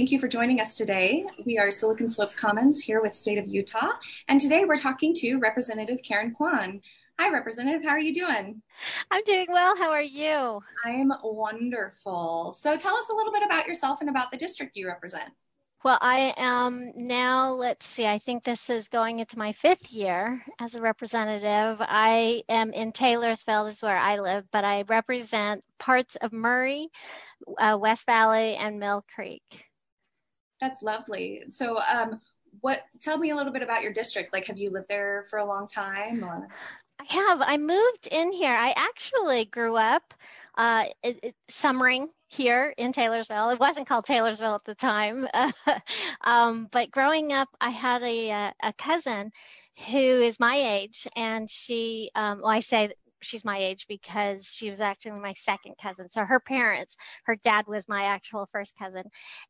thank you for joining us today. We are Silicon Slopes Commons here with State of Utah, and today we're talking to Representative Karen Kwan. Hi, Representative. How are you doing? I'm doing well. How are you? I'm wonderful. So tell us a little bit about yourself and about the district you represent. Well, I am now, let's see, I think this is going into my fifth year as a representative. I am in Taylorsville, is where I live, but I represent parts of Murray, uh, West Valley, and Mill Creek. That's lovely. So, um, what? Tell me a little bit about your district. Like, have you lived there for a long time? Or? I have. I moved in here. I actually grew up uh, it, it, summering here in Taylorsville. It wasn't called Taylorsville at the time, um, but growing up, I had a, uh, a cousin who is my age, and she, um, well, I say she's my age because she was actually my second cousin. So her parents, her dad was my actual first cousin,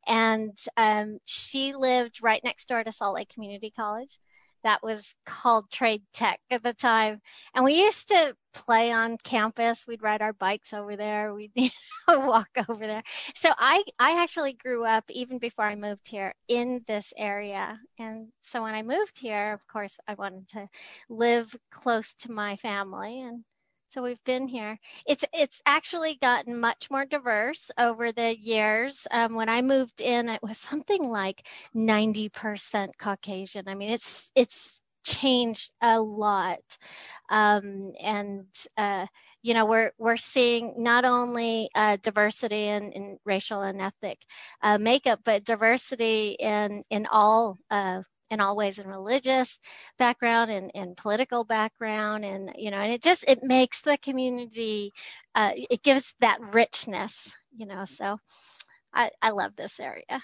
and um, she lived right next door to Salt Lake Community College that was called Trade Tech at the time. And we used to play on campus. We'd ride our bikes over there. We'd walk over there. So I, I actually grew up even before I moved here in this area. And so when I moved here, of course, I wanted to live close to my family and so we've been here. It's it's actually gotten much more diverse over the years. Um, when I moved in, it was something like 90% Caucasian. I mean, it's it's changed a lot, um, and uh, you know we're we're seeing not only uh, diversity in, in racial and ethnic uh, makeup, but diversity in in all uh, in all ways in religious background and, and political background and you know and it just it makes the community uh, it gives that richness you know so I, I love this area.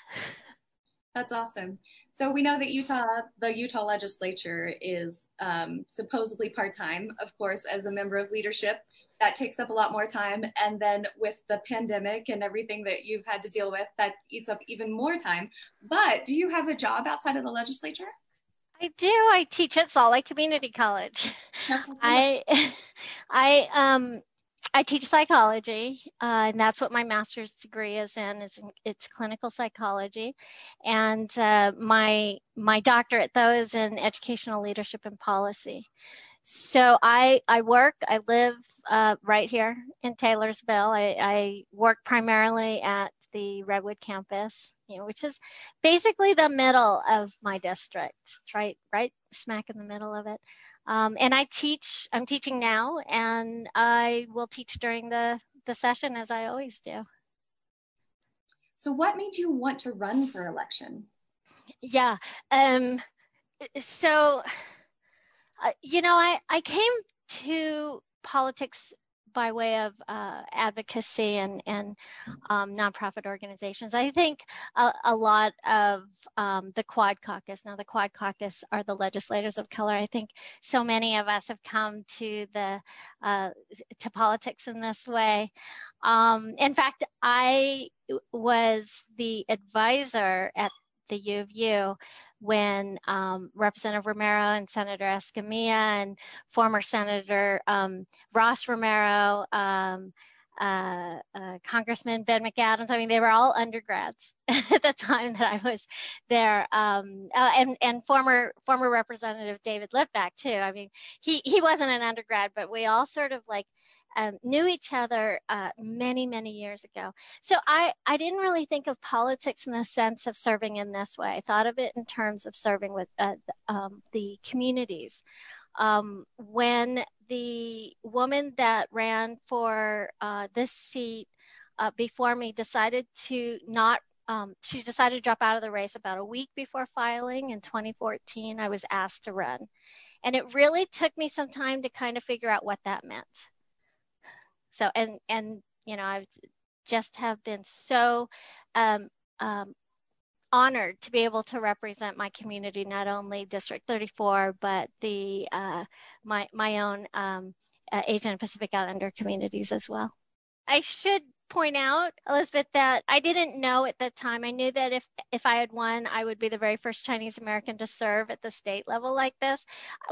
That's awesome. So we know that utah the utah legislature is um, supposedly part-time of course as a member of leadership that takes up a lot more time. And then with the pandemic and everything that you've had to deal with, that eats up even more time. But do you have a job outside of the legislature? I do. I teach at Salt Lake Community College. I, I, um, I teach psychology, uh, and that's what my master's degree is in. Is in, it's clinical psychology, and uh, my my doctorate though is in educational leadership and policy. So I I work, I live uh, right here in Taylorsville. I, I work primarily at the Redwood campus, you know, which is basically the middle of my district. It's right right smack in the middle of it. Um, and I teach. I'm teaching now, and I will teach during the the session as I always do. So, what made you want to run for election? Yeah. Um, so uh, you know, I, I came to politics by way of uh, advocacy and, and um, nonprofit organizations. I think a, a lot of um, the Quad Caucus, now the Quad Caucus are the legislators of color. I think so many of us have come to the uh, to politics in this way. Um, in fact, I was the advisor at the U of U when um, Representative Romero and Senator Escamilla and former Senator um, Ross Romero, um, uh, uh, Congressman Ben McAdams. I mean, they were all undergrads at the time that I was there, um, uh, and and former former Representative David Litvak too. I mean, he he wasn't an undergrad, but we all sort of like um, knew each other uh, many, many years ago. So I, I didn't really think of politics in the sense of serving in this way. I thought of it in terms of serving with uh, um, the communities. Um, when the woman that ran for uh, this seat uh, before me decided to not um, she decided to drop out of the race about a week before filing in 2014. I was asked to run. And it really took me some time to kind of figure out what that meant so and and you know i've just have been so um, um, honored to be able to represent my community not only district 34 but the uh, my my own um, uh, asian and pacific islander communities as well. I should point out elizabeth that i didn't know at the time. I knew that if if i had won i would be the very first chinese american to serve at the state level like this.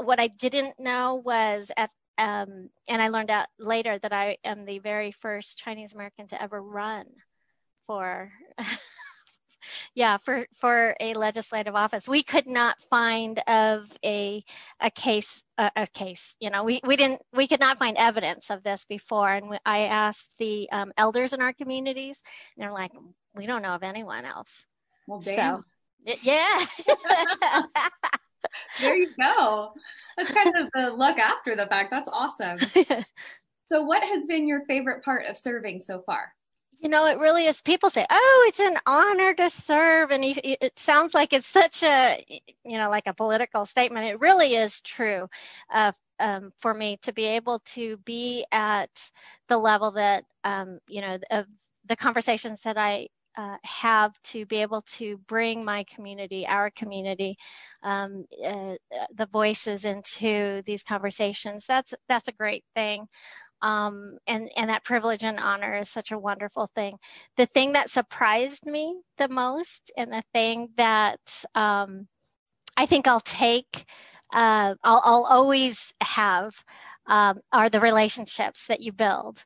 What i didn't know was at um, and I learned out later that I am the very first Chinese American to ever run for yeah, for for a legislative office, we could not find of a a case a, a case. You know, we we didn't we could not find evidence of this before, and I asked the um, elders in our communities, and they're like, we don't know of anyone else. Well, damn. So, yeah. there you go. That's kind of the look after the fact. That's awesome. so, what has been your favorite part of serving so far? You know, it really is. People say, "Oh, it's an honor to serve," and it sounds like it's such a, you know, like a political statement. It really is true uh, um, for me to be able to be at the level that, um, you know, of the conversations that I uh, have to be able to bring my community, our community, um, uh, the voices into these conversations. That's that's a great thing. Um, and and that privilege and honor is such a wonderful thing. The thing that surprised me the most, and the thing that um, I think I'll take, uh, I'll, I'll always have, um, are the relationships that you build.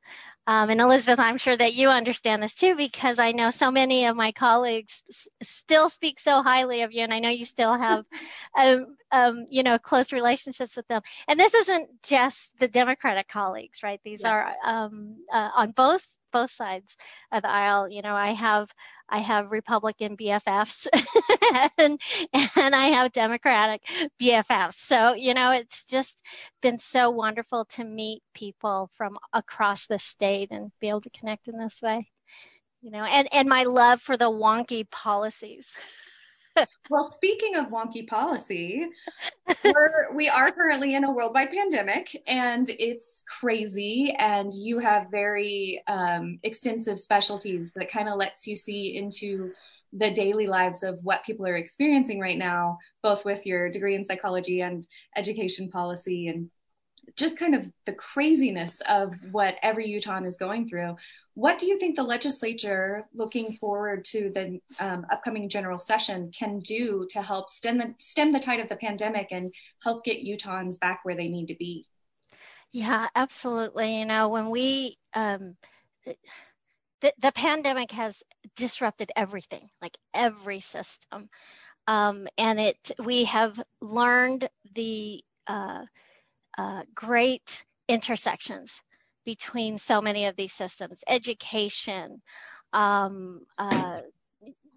Um, and Elizabeth, I'm sure that you understand this too, because I know so many of my colleagues s- still speak so highly of you, and I know you still have, um, um, you know, close relationships with them. And this isn't just the Democratic colleagues, right? These yeah. are um, uh, on both both sides of the aisle. You know, I have I have Republican BFFs and and I have Democratic BFFs. So, you know, it's just been so wonderful to meet people from across the state and be able to connect in this way. You know, and and my love for the wonky policies. well, speaking of wonky policy, we're, we are currently in a worldwide pandemic and it's crazy. And you have very um, extensive specialties that kind of lets you see into the daily lives of what people are experiencing right now, both with your degree in psychology and education policy and just kind of the craziness of what every Utahn is going through. What do you think the legislature, looking forward to the um, upcoming general session, can do to help stem the, stem the tide of the pandemic and help get Utahns back where they need to be? Yeah, absolutely. You know, when we, um, the, the pandemic has disrupted everything, like every system. Um, and it, we have learned the uh, uh, great intersections between so many of these systems. Education um, uh,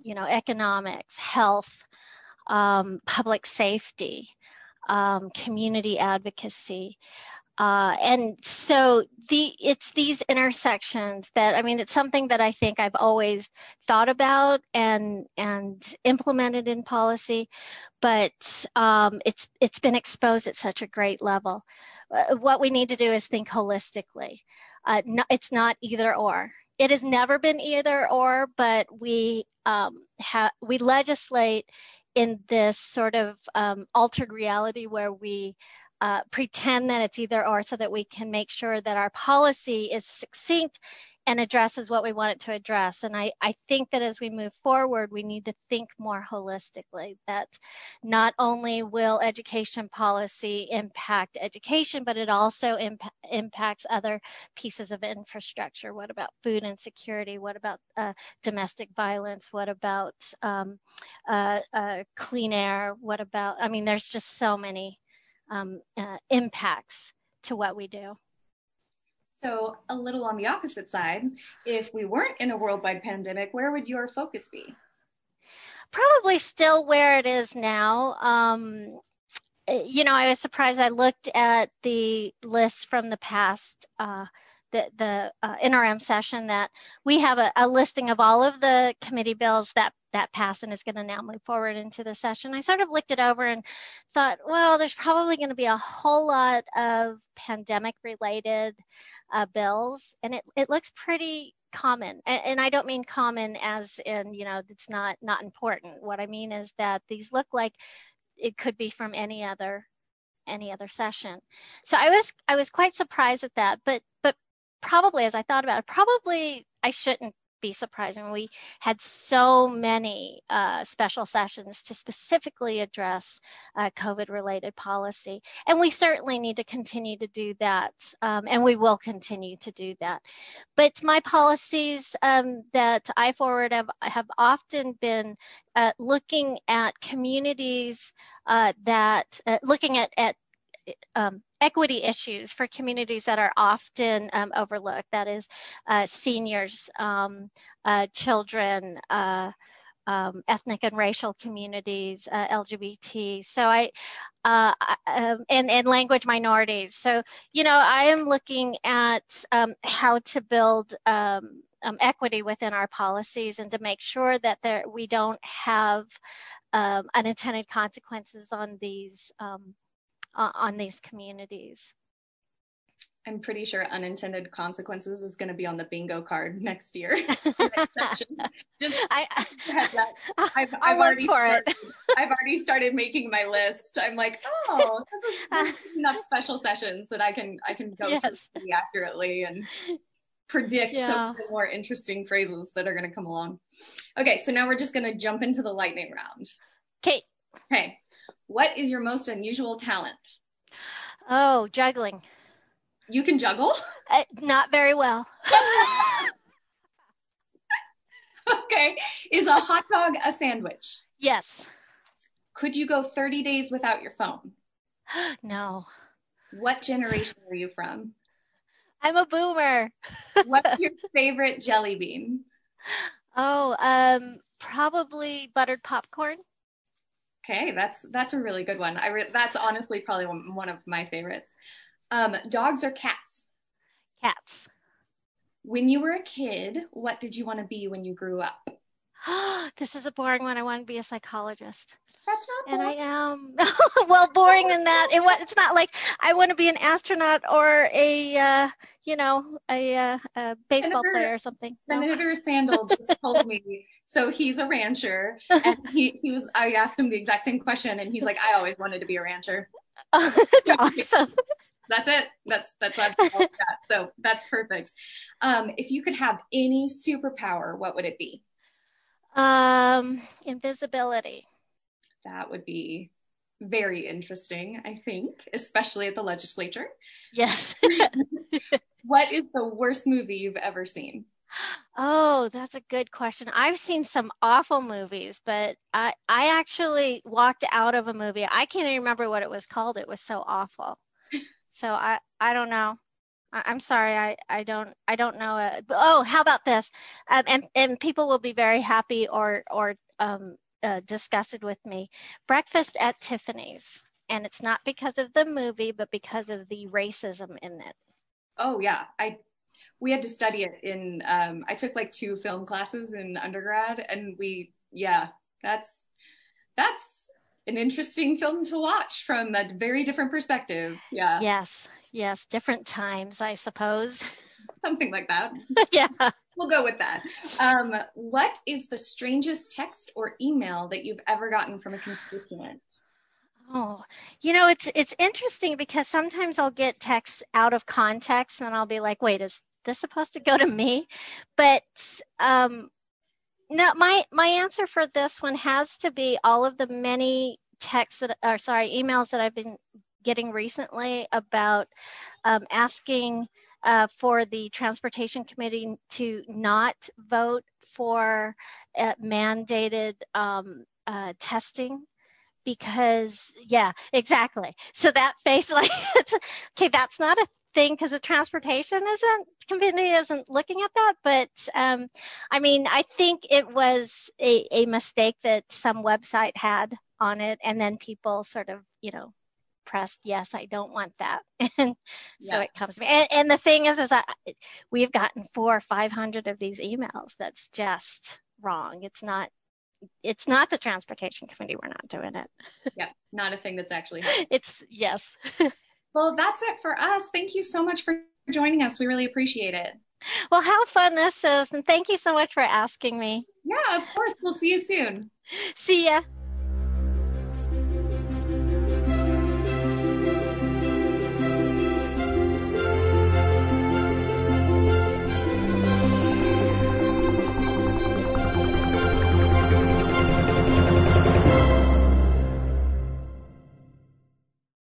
you know economics health um, public safety um, community advocacy uh, and so the it's these intersections that I mean it's something that I think I've always thought about and and implemented in policy, but um, it's it's been exposed at such a great level. Uh, what we need to do is think holistically. Uh, no, it's not either or. It has never been either or, but we um, we legislate in this sort of um, altered reality where we uh, pretend that it's either or so that we can make sure that our policy is succinct and addresses what we want it to address. And I, I think that as we move forward, we need to think more holistically that not only will education policy impact education, but it also imp- impacts other pieces of infrastructure. What about food insecurity? What about uh, domestic violence? What about um, uh, uh, clean air? What about, I mean, there's just so many um, uh, impacts to what we do. So, a little on the opposite side, if we weren't in a worldwide pandemic, where would your focus be? Probably still where it is now. Um, you know, I was surprised. I looked at the list from the past, uh, the, the uh, interim session, that we have a, a listing of all of the committee bills that that passed and is going to now move forward into the session. I sort of looked it over and thought, well, there's probably going to be a whole lot of pandemic related uh, bills, and it, it looks pretty common. And, and, i don't mean common as in you know it's not not important. What i mean is that these look like it could be from any other any other session. So i was i was quite surprised at that but but probably as i thought about it probably i shouldn't be surprising. We had so many uh, special sessions to specifically address uh, COVID related policy. And we certainly need to continue to do that. Um, and we will continue to do that. But my policies um, that I forward have, have often been uh, looking at communities uh, that, uh, looking at, at um, equity issues for communities that are often um, overlooked. That is, uh, seniors, um, uh, children, uh, um, ethnic and racial communities, uh, LGBT. So I, uh, um, and and language minorities. So you know, I am looking at um, how to build. Um, equity within our policies and to make sure that there we don't have unintended consequences on these uh, on these communities. I'm pretty sure unintended consequences is going to be on the bingo card next year. Just I, I've, I've already started, I've already started making my list. I'm like, oh, this is enough special sessions that I can I can go yes. pretty accurately and predict yeah. some of the more interesting phrases that are going to come along. Okay, so now we're just going to jump into the lightning round. Okay. Okay. What is your most unusual talent? Oh, juggling. You can juggle? Uh, not very well. okay. Is a hot dog a sandwich? Yes. Could you go 30 days without your phone? no. What generation are you from? I'm a boomer. What's your favorite jelly bean? Oh, um, probably buttered popcorn. Okay, that's that's a really good one. I re- that's honestly probably one, one of my favorites. Um, dogs or cats? Cats. When you were a kid, what did you want to be when you grew up? this is a boring one. I want to be a psychologist. That's not boring. And I am well boring in that it was. It's not like I want to be an astronaut or a uh, you know a, uh, a baseball Senator, player or something. Senator no. Sandall just told me so he's a rancher, and he, he was. I asked him the exact same question, and he's like, "I always wanted to be a rancher." that's awesome. That's it. That's that's that. So that's perfect. Um, if you could have any superpower, what would it be? Um, invisibility. That would be very interesting, I think, especially at the legislature. Yes. what is the worst movie you've ever seen? Oh, that's a good question. I've seen some awful movies, but I I actually walked out of a movie. I can't even remember what it was called. It was so awful. So I I don't know. I, am sorry. I I don't I don't know. Uh, oh, how about this? Um, and and people will be very happy or or um, uh, disgusted with me. Breakfast at Tiffany's, and it's not because of the movie, but because of the racism in it. Oh yeah, I we had to study it in um, i took like two film classes in undergrad and we yeah that's that's an interesting film to watch from a very different perspective yeah. Yes yes different times i suppose. Something like that. Yeah. We'll go with that. Um, what is the strangest text or email that you've ever gotten from a constituent? Oh, you know, it's it's interesting because sometimes I'll get texts out of context and I'll be like, wait, is this is supposed to go to me? But um, no, my my answer for this one has to be all of the many texts that, or sorry, emails that I've been getting recently about um, asking uh, for the transportation committee to not vote for uh, mandated um, uh, testing because yeah exactly so that face like okay that's not a thing because the transportation isn't committee isn't looking at that but um, i mean i think it was a, a mistake that some website had on it and then people sort of you know pressed yes i don't want that. And yeah. so it comes to me. And, and the thing is is that we've gotten four or five hundred of these emails that's just wrong. It's not it's not the transportation committee we're not doing it. Yeah not a thing that's actually happening. it's yes Well, that's it for us. Thank you so much for joining us. We really appreciate it. Well, how fun this is. And thank you so much for asking me. Yeah, of course. We'll see you soon. See ya.